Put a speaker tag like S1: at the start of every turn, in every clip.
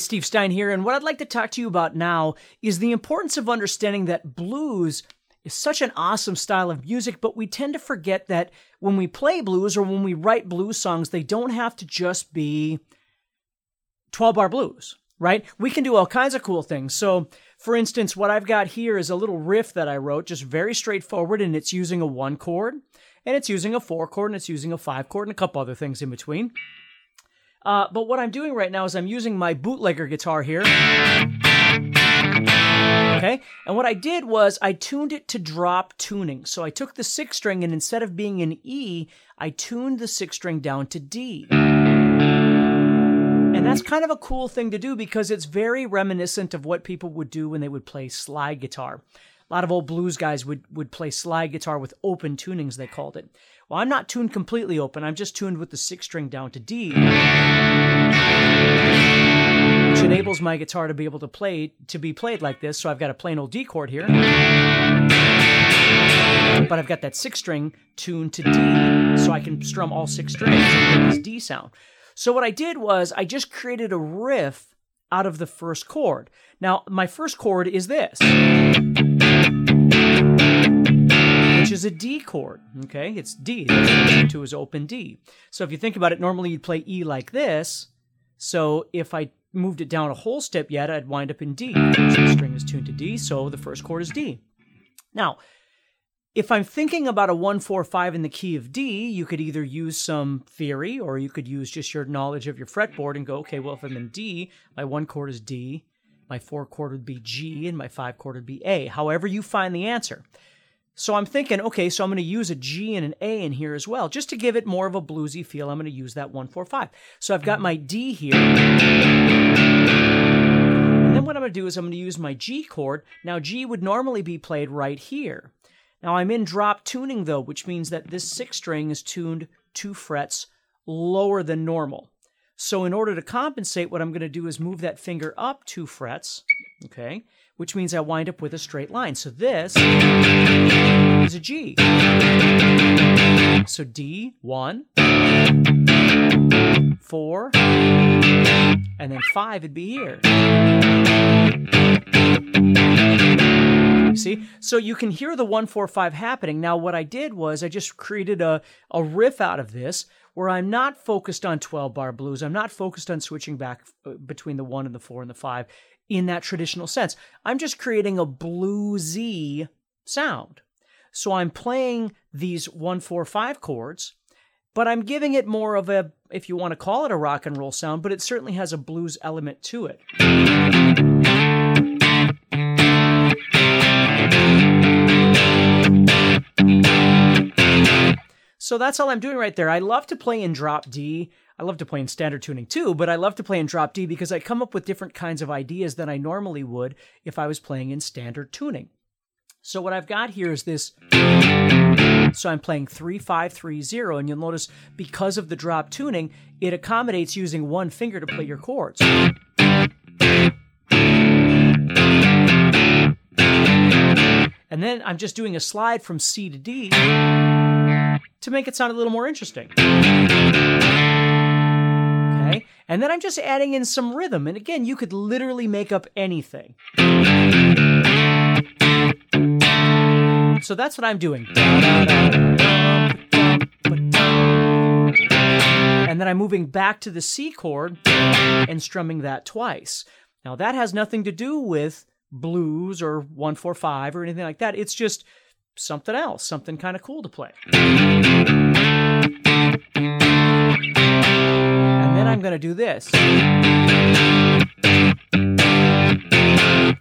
S1: Steve Stine here, and what I'd like to talk to you about now is the importance of understanding that blues is such an awesome style of music, but we tend to forget that when we play blues or when we write blues songs, they don't have to just be 12 bar blues, right? We can do all kinds of cool things. So, for instance, what I've got here is a little riff that I wrote, just very straightforward, and it's using a one chord, and it's using a four chord, and it's using a five chord, and a couple other things in between. Uh, but what I'm doing right now is I'm using my bootlegger guitar here. Okay, and what I did was I tuned it to drop tuning. So I took the sixth string and instead of being an E, I tuned the sixth string down to D. And that's kind of a cool thing to do because it's very reminiscent of what people would do when they would play slide guitar. A lot of old blues guys would, would play slide guitar with open tunings, they called it. Well, I'm not tuned completely open. I'm just tuned with the sixth string down to D, which enables my guitar to be able to play to be played like this. So I've got a plain old D chord here, but I've got that sixth string tuned to D, so I can strum all six strings and get this D sound. So what I did was I just created a riff out of the first chord. Now my first chord is this which is a D chord. Okay, it's D. To is open D. So if you think about it, normally you'd play E like this. So if I moved it down a whole step yet, I'd wind up in D. So the string is tuned to D, so the first chord is D. Now, if I'm thinking about a 1 4 5 in the key of D, you could either use some theory or you could use just your knowledge of your fretboard and go, okay, well, if I'm in D, my one chord is D, my four chord would be G, and my five chord would be A. However, you find the answer. So I'm thinking, okay, so I'm going to use a G and an A in here as well, just to give it more of a bluesy feel. I'm going to use that one, four, five. So I've got mm-hmm. my D here. And then what I'm going to do is I'm going to use my G chord. Now, G would normally be played right here. Now, I'm in drop tuning though, which means that this sixth string is tuned two frets lower than normal. So in order to compensate, what I'm going to do is move that finger up two frets, okay? Which means I wind up with a straight line. So this is a G. So D, one, four, and then five would be here. See? So you can hear the one, four, five happening. Now, what I did was I just created a, a riff out of this where I'm not focused on 12 bar blues. I'm not focused on switching back uh, between the one and the four and the five in that traditional sense. I'm just creating a bluesy sound. So I'm playing these one, four, five chords, but I'm giving it more of a, if you want to call it a rock and roll sound, but it certainly has a blues element to it. So that's all I'm doing right there. I love to play in drop D. I love to play in standard tuning too, but I love to play in drop D because I come up with different kinds of ideas than I normally would if I was playing in standard tuning. So what I've got here is this. So I'm playing 3530, and you'll notice because of the drop tuning, it accommodates using one finger to play your chords. And then I'm just doing a slide from C to D to make it sound a little more interesting. Okay? And then I'm just adding in some rhythm. And again, you could literally make up anything. So that's what I'm doing. And then I'm moving back to the C chord and strumming that twice. Now, that has nothing to do with blues or 145 or anything like that. It's just something else, something kind of cool to play. And then I'm going to do this.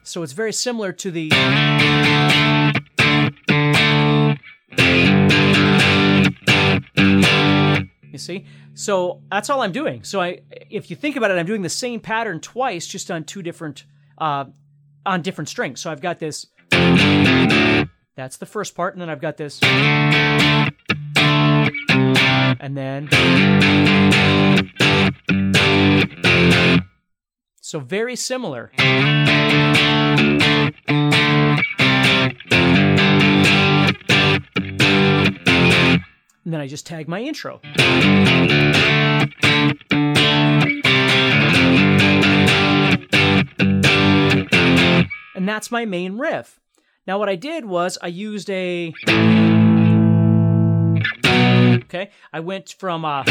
S1: So it's very similar to the. You see? So that's all I'm doing. So I if you think about it, I'm doing the same pattern twice, just on two different uh on different strings. So I've got this that's the first part, and then I've got this and then so very similar. And then I just tag my intro. And that's my main riff. Now, what I did was I used a. Okay, I went from. Uh,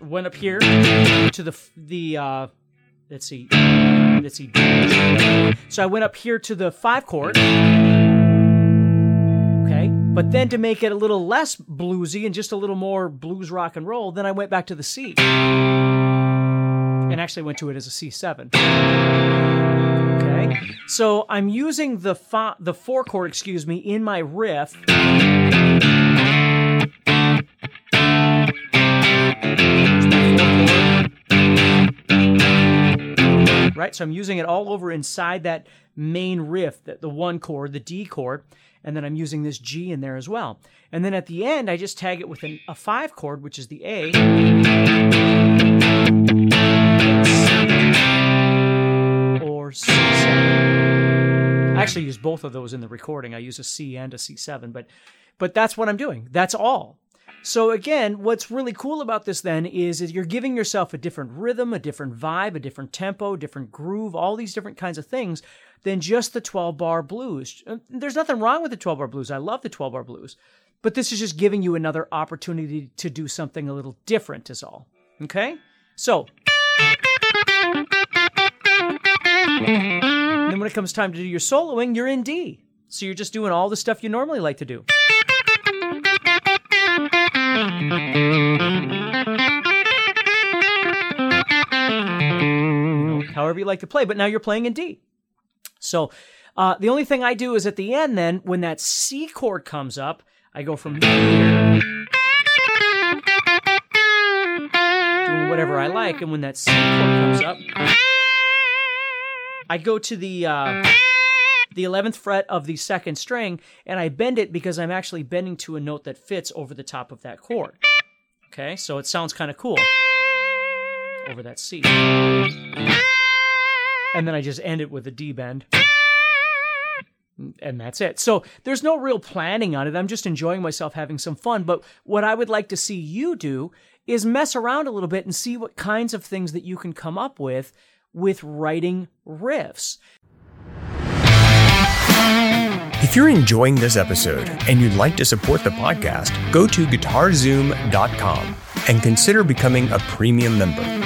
S1: went up here to the the uh, let's see let's see so i went up here to the five chord but then hmm. to make it a little less bluesy and just a little more blues rock and roll then i went back to the c. And actually went to it as a c7 okay. So i'm using the fa- the four chord excuse me in my riff. Right? So I'm using it all over inside that main riff, the, the one chord, the D chord, and then I'm using this G in there as well. And then at the end, I just tag it with an, a five chord, which is the A. Or C7. I actually use both of those in the recording. I use a C and a C7, but but that's what I'm doing. That's all. So again, what's really cool about this then is, is you're giving yourself a different rhythm, a different vibe, a different tempo, different groove, all these different kinds of things than just the 12 bar blues. Uh, there's nothing wrong with the 12 bar blues. I love the 12 bar blues. But this is just giving you another opportunity to do something a little different is all. Okay? So then when it comes time to do your soloing, you're in D. So you're just doing all the stuff you normally like to do. however you like to play, but now you're playing in D. So uh, the only thing I do is at the end, then, when that C chord comes up, I go from here, doing whatever I like, and when that C chord comes up, I go to the. Uh, the 11th fret of the second string, and I bend it because I'm actually bending to a note that fits over the top of that chord. Okay, so it sounds kind of cool over that C. And then I just end it with a D bend. And that's it. So there's no real planning on it. I'm just enjoying myself having some fun. But what I would like to see you do is mess around a little bit and see what kinds of things that you can come up with with writing riffs.
S2: If you're enjoying this episode and you'd like to support the podcast, go to guitarzoom.com and consider becoming a premium member.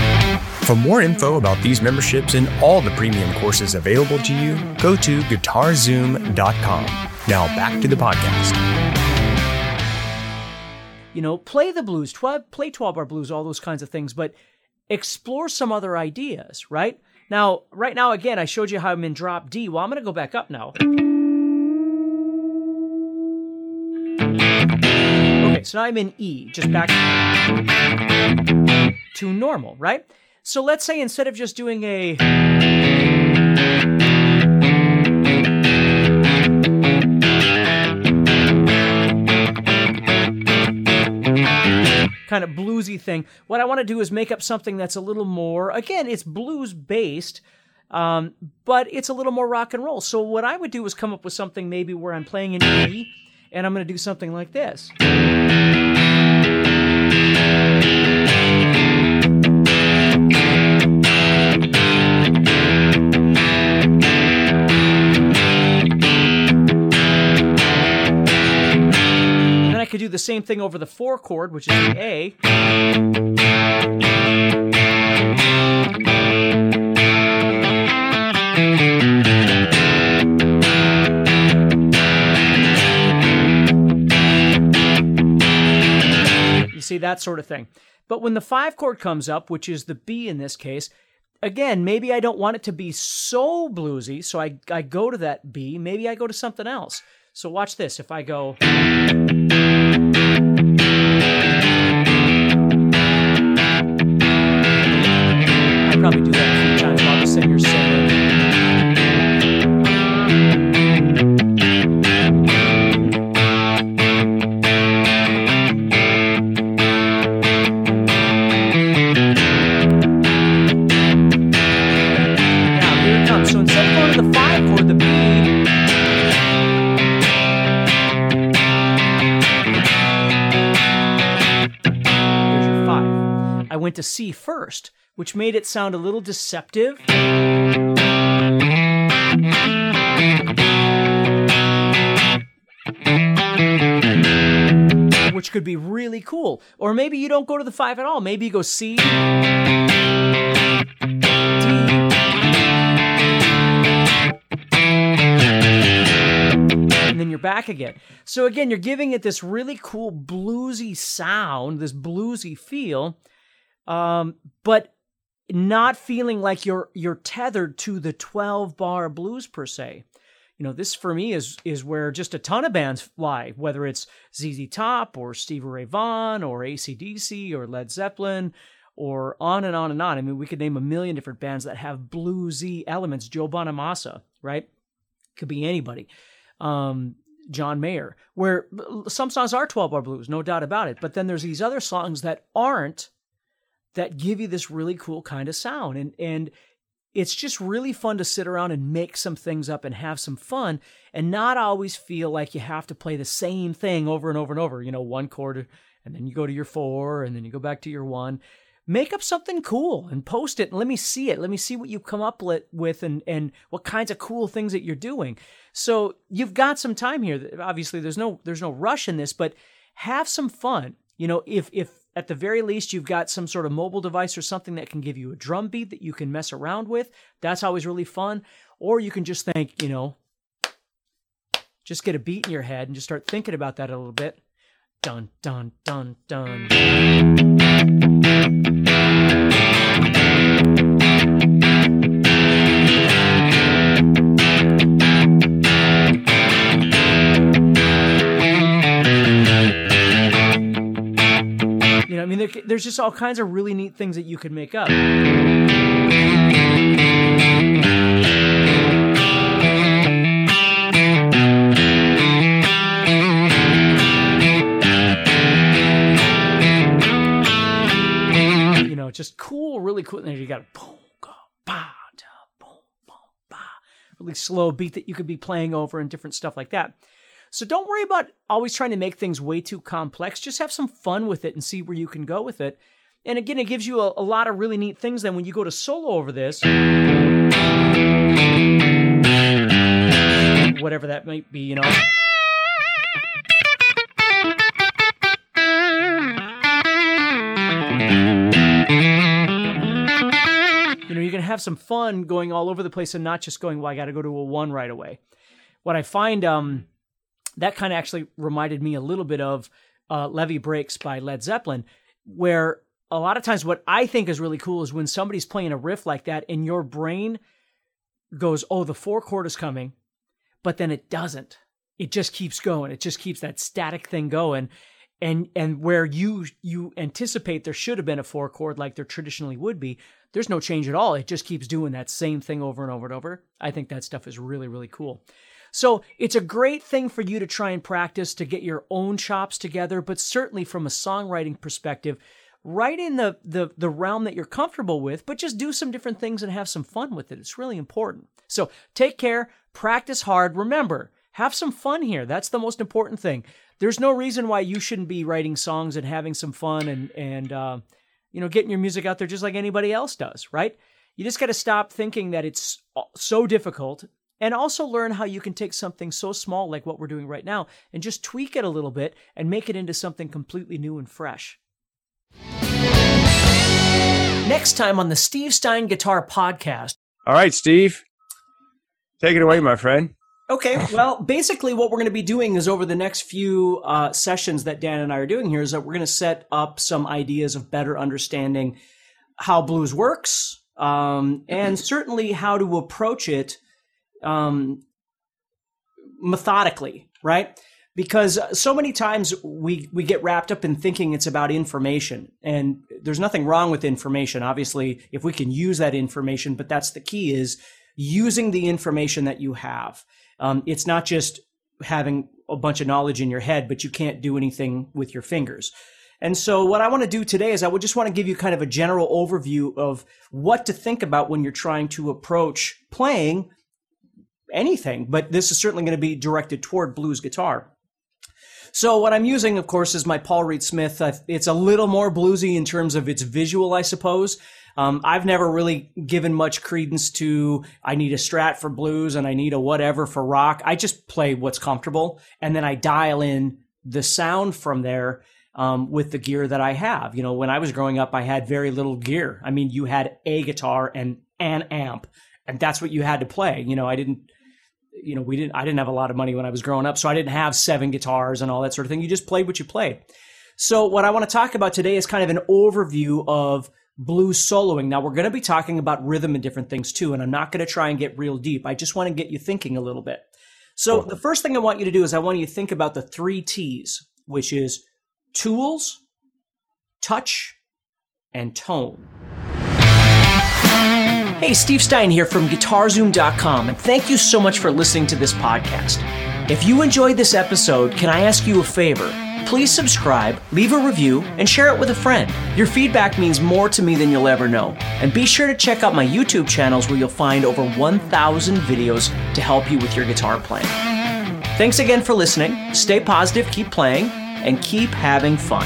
S2: For more info about these memberships and all the premium courses available to you, go to guitarzoom.com. Now back to the podcast.
S1: You know, play the blues, tw- play 12 bar blues, all those kinds of things, but explore some other ideas, right? Now, right now, again, I showed you how I'm in drop D. Well, I'm going to go back up now. Okay, so now I'm in E, just back to normal, right? So let's say instead of just doing a kind of bluesy thing. What I want to do is make up something that's a little more, again, it's blues based, um, but it's a little more rock and roll. So what I would do is come up with something maybe where I'm playing in E, and I'm going to do something like this. Could do the same thing over the four chord, which is the A. You see that sort of thing. But when the five chord comes up, which is the B in this case, again, maybe I don't want it to be so bluesy, so I, I go to that B. Maybe I go to something else. So watch this. If I go. First, which made it sound a little deceptive. Which could be really cool. Or maybe you don't go to the five at all. Maybe you go C, and then you're back again. So again, you're giving it this really cool bluesy sound, this bluesy feel, um, but not feeling like you're you're tethered to the 12 bar blues per se. You know, this for me is is where just a ton of bands lie, whether it's ZZ Top or Stevie Ray Vaughan or ACDC or Led Zeppelin or on and on and on. I mean, we could name a million different bands that have bluesy elements. Joe Bonamassa, right? Could be anybody. Um, John Mayer, where some songs are 12 bar blues, no doubt about it. But then there's these other songs that aren't, that give you this really cool kind of sound. And, and it's just really fun to sit around and make some things up and have some fun and not always feel like you have to play the same thing over and over and over. You know, one chord, and then you go to your four, and then you go back to your one. Make up something cool and post it and let me see it. Let me see what you come up with and, and what kinds of cool things that you're doing. So you've got some time here. Obviously, there's no there's no rush in this, but have some fun. You know, if if at the very least you've got some sort of mobile device or something that can give you a drum beat that you can mess around with, that's always really fun. Or you can just think, you know, just get a beat in your head and just start thinking about that a little bit. Dun dun dun dun. Know, I mean, there, there's just all kinds of really neat things that you could make up. You know, just cool, really cool. And then you got oh, ba. Really slow beat that you could be playing over and different stuff like that. So don't worry about always trying to make things way too complex. Just have some fun with it and see where you can go with it. And again, it gives you a, a lot of really neat things then when you go to solo over this. Whatever that might be, you know. You know, you can have some fun going all over the place and not just going, well, I got to go to a one right away. What I find, um, that kind of actually reminded me a little bit of uh, Levee Breaks by Led Zeppelin, where a lot of times what I think is really cool is when somebody's playing a riff like that and your brain goes, "Oh, the four chord is coming," but then it doesn't. It just keeps going. It just keeps that static thing going. And and where you you anticipate there should have been a four chord like there traditionally would be, there's no change at all. It just keeps doing that same thing over and over and over. I think that stuff is really really cool. So it's a great thing for you to try and practice to get your own chops together, but certainly from a songwriting perspective, write in the, the, the realm that you're comfortable with, but just do some different things and have some fun with it. It's really important. So take care, practice hard. Remember, have some fun here. That's the most important thing. There's no reason why you shouldn't be writing songs and having some fun and, and, uh, you know, getting your music out there just like anybody else does, right? You just got to stop thinking that it's so difficult and also learn how you can take something so small like what we're doing right now and just tweak it a little bit and make it into something completely new and fresh. Next time on the Steve Stine Guitar Podcast.
S2: All right, Steve. Take it away, my friend.
S1: Okay, well, basically, what we're going to be doing is over the next few uh, sessions that Dan and I are doing here is that we're going to set up some ideas of better understanding how blues works um, and certainly how to approach it um, methodically, right? Because so many times we we get wrapped up in thinking it's about information, and there's nothing wrong with information. Obviously, if we can use that information, but that's the key is using the information that you have. Um, it's not just having a bunch of knowledge in your head, but you can't do anything with your fingers. And so what I want to do today is I would just want to give you kind of a general overview of what to think about when you're trying to approach playing anything, but this is certainly going to be directed toward blues guitar. So what I'm using, of course, is my Paul Reed Smith. It's a little more bluesy in terms of its visual, I suppose. Um, I've never really given much credence to I need a strat for blues and I need a whatever for rock. I just play what's comfortable and then I dial in the sound from there um, with the gear that I have. You know, when I was growing up, I had very little gear. I mean, you had a guitar and an amp, and that's what you had to play. You know, I didn't you know, we didn't, I didn't have a lot of money when I was growing up, so I didn't have seven guitars and all that sort of thing. You just played what you played. So what I want to talk about today is kind of an overview of blues soloing. Now we're going to be talking about rhythm and different things too, and I'm not going to try and get real deep. I just want to get you thinking a little bit. So the first thing I want you to do is I want you to think about the three T's, which is tools, touch, and tone. Hey, Steve Stine here from GuitarZoom.com, and thank you so much for listening to this podcast. If you enjoyed this episode, can I ask you a favor? Please subscribe, leave a review, and share it with a friend. Your feedback means more to me than you'll ever know. And be sure to check out my YouTube channels where you'll find over 1,000 videos to help you with your guitar playing. Thanks again for listening. Stay positive, keep playing, and keep having fun.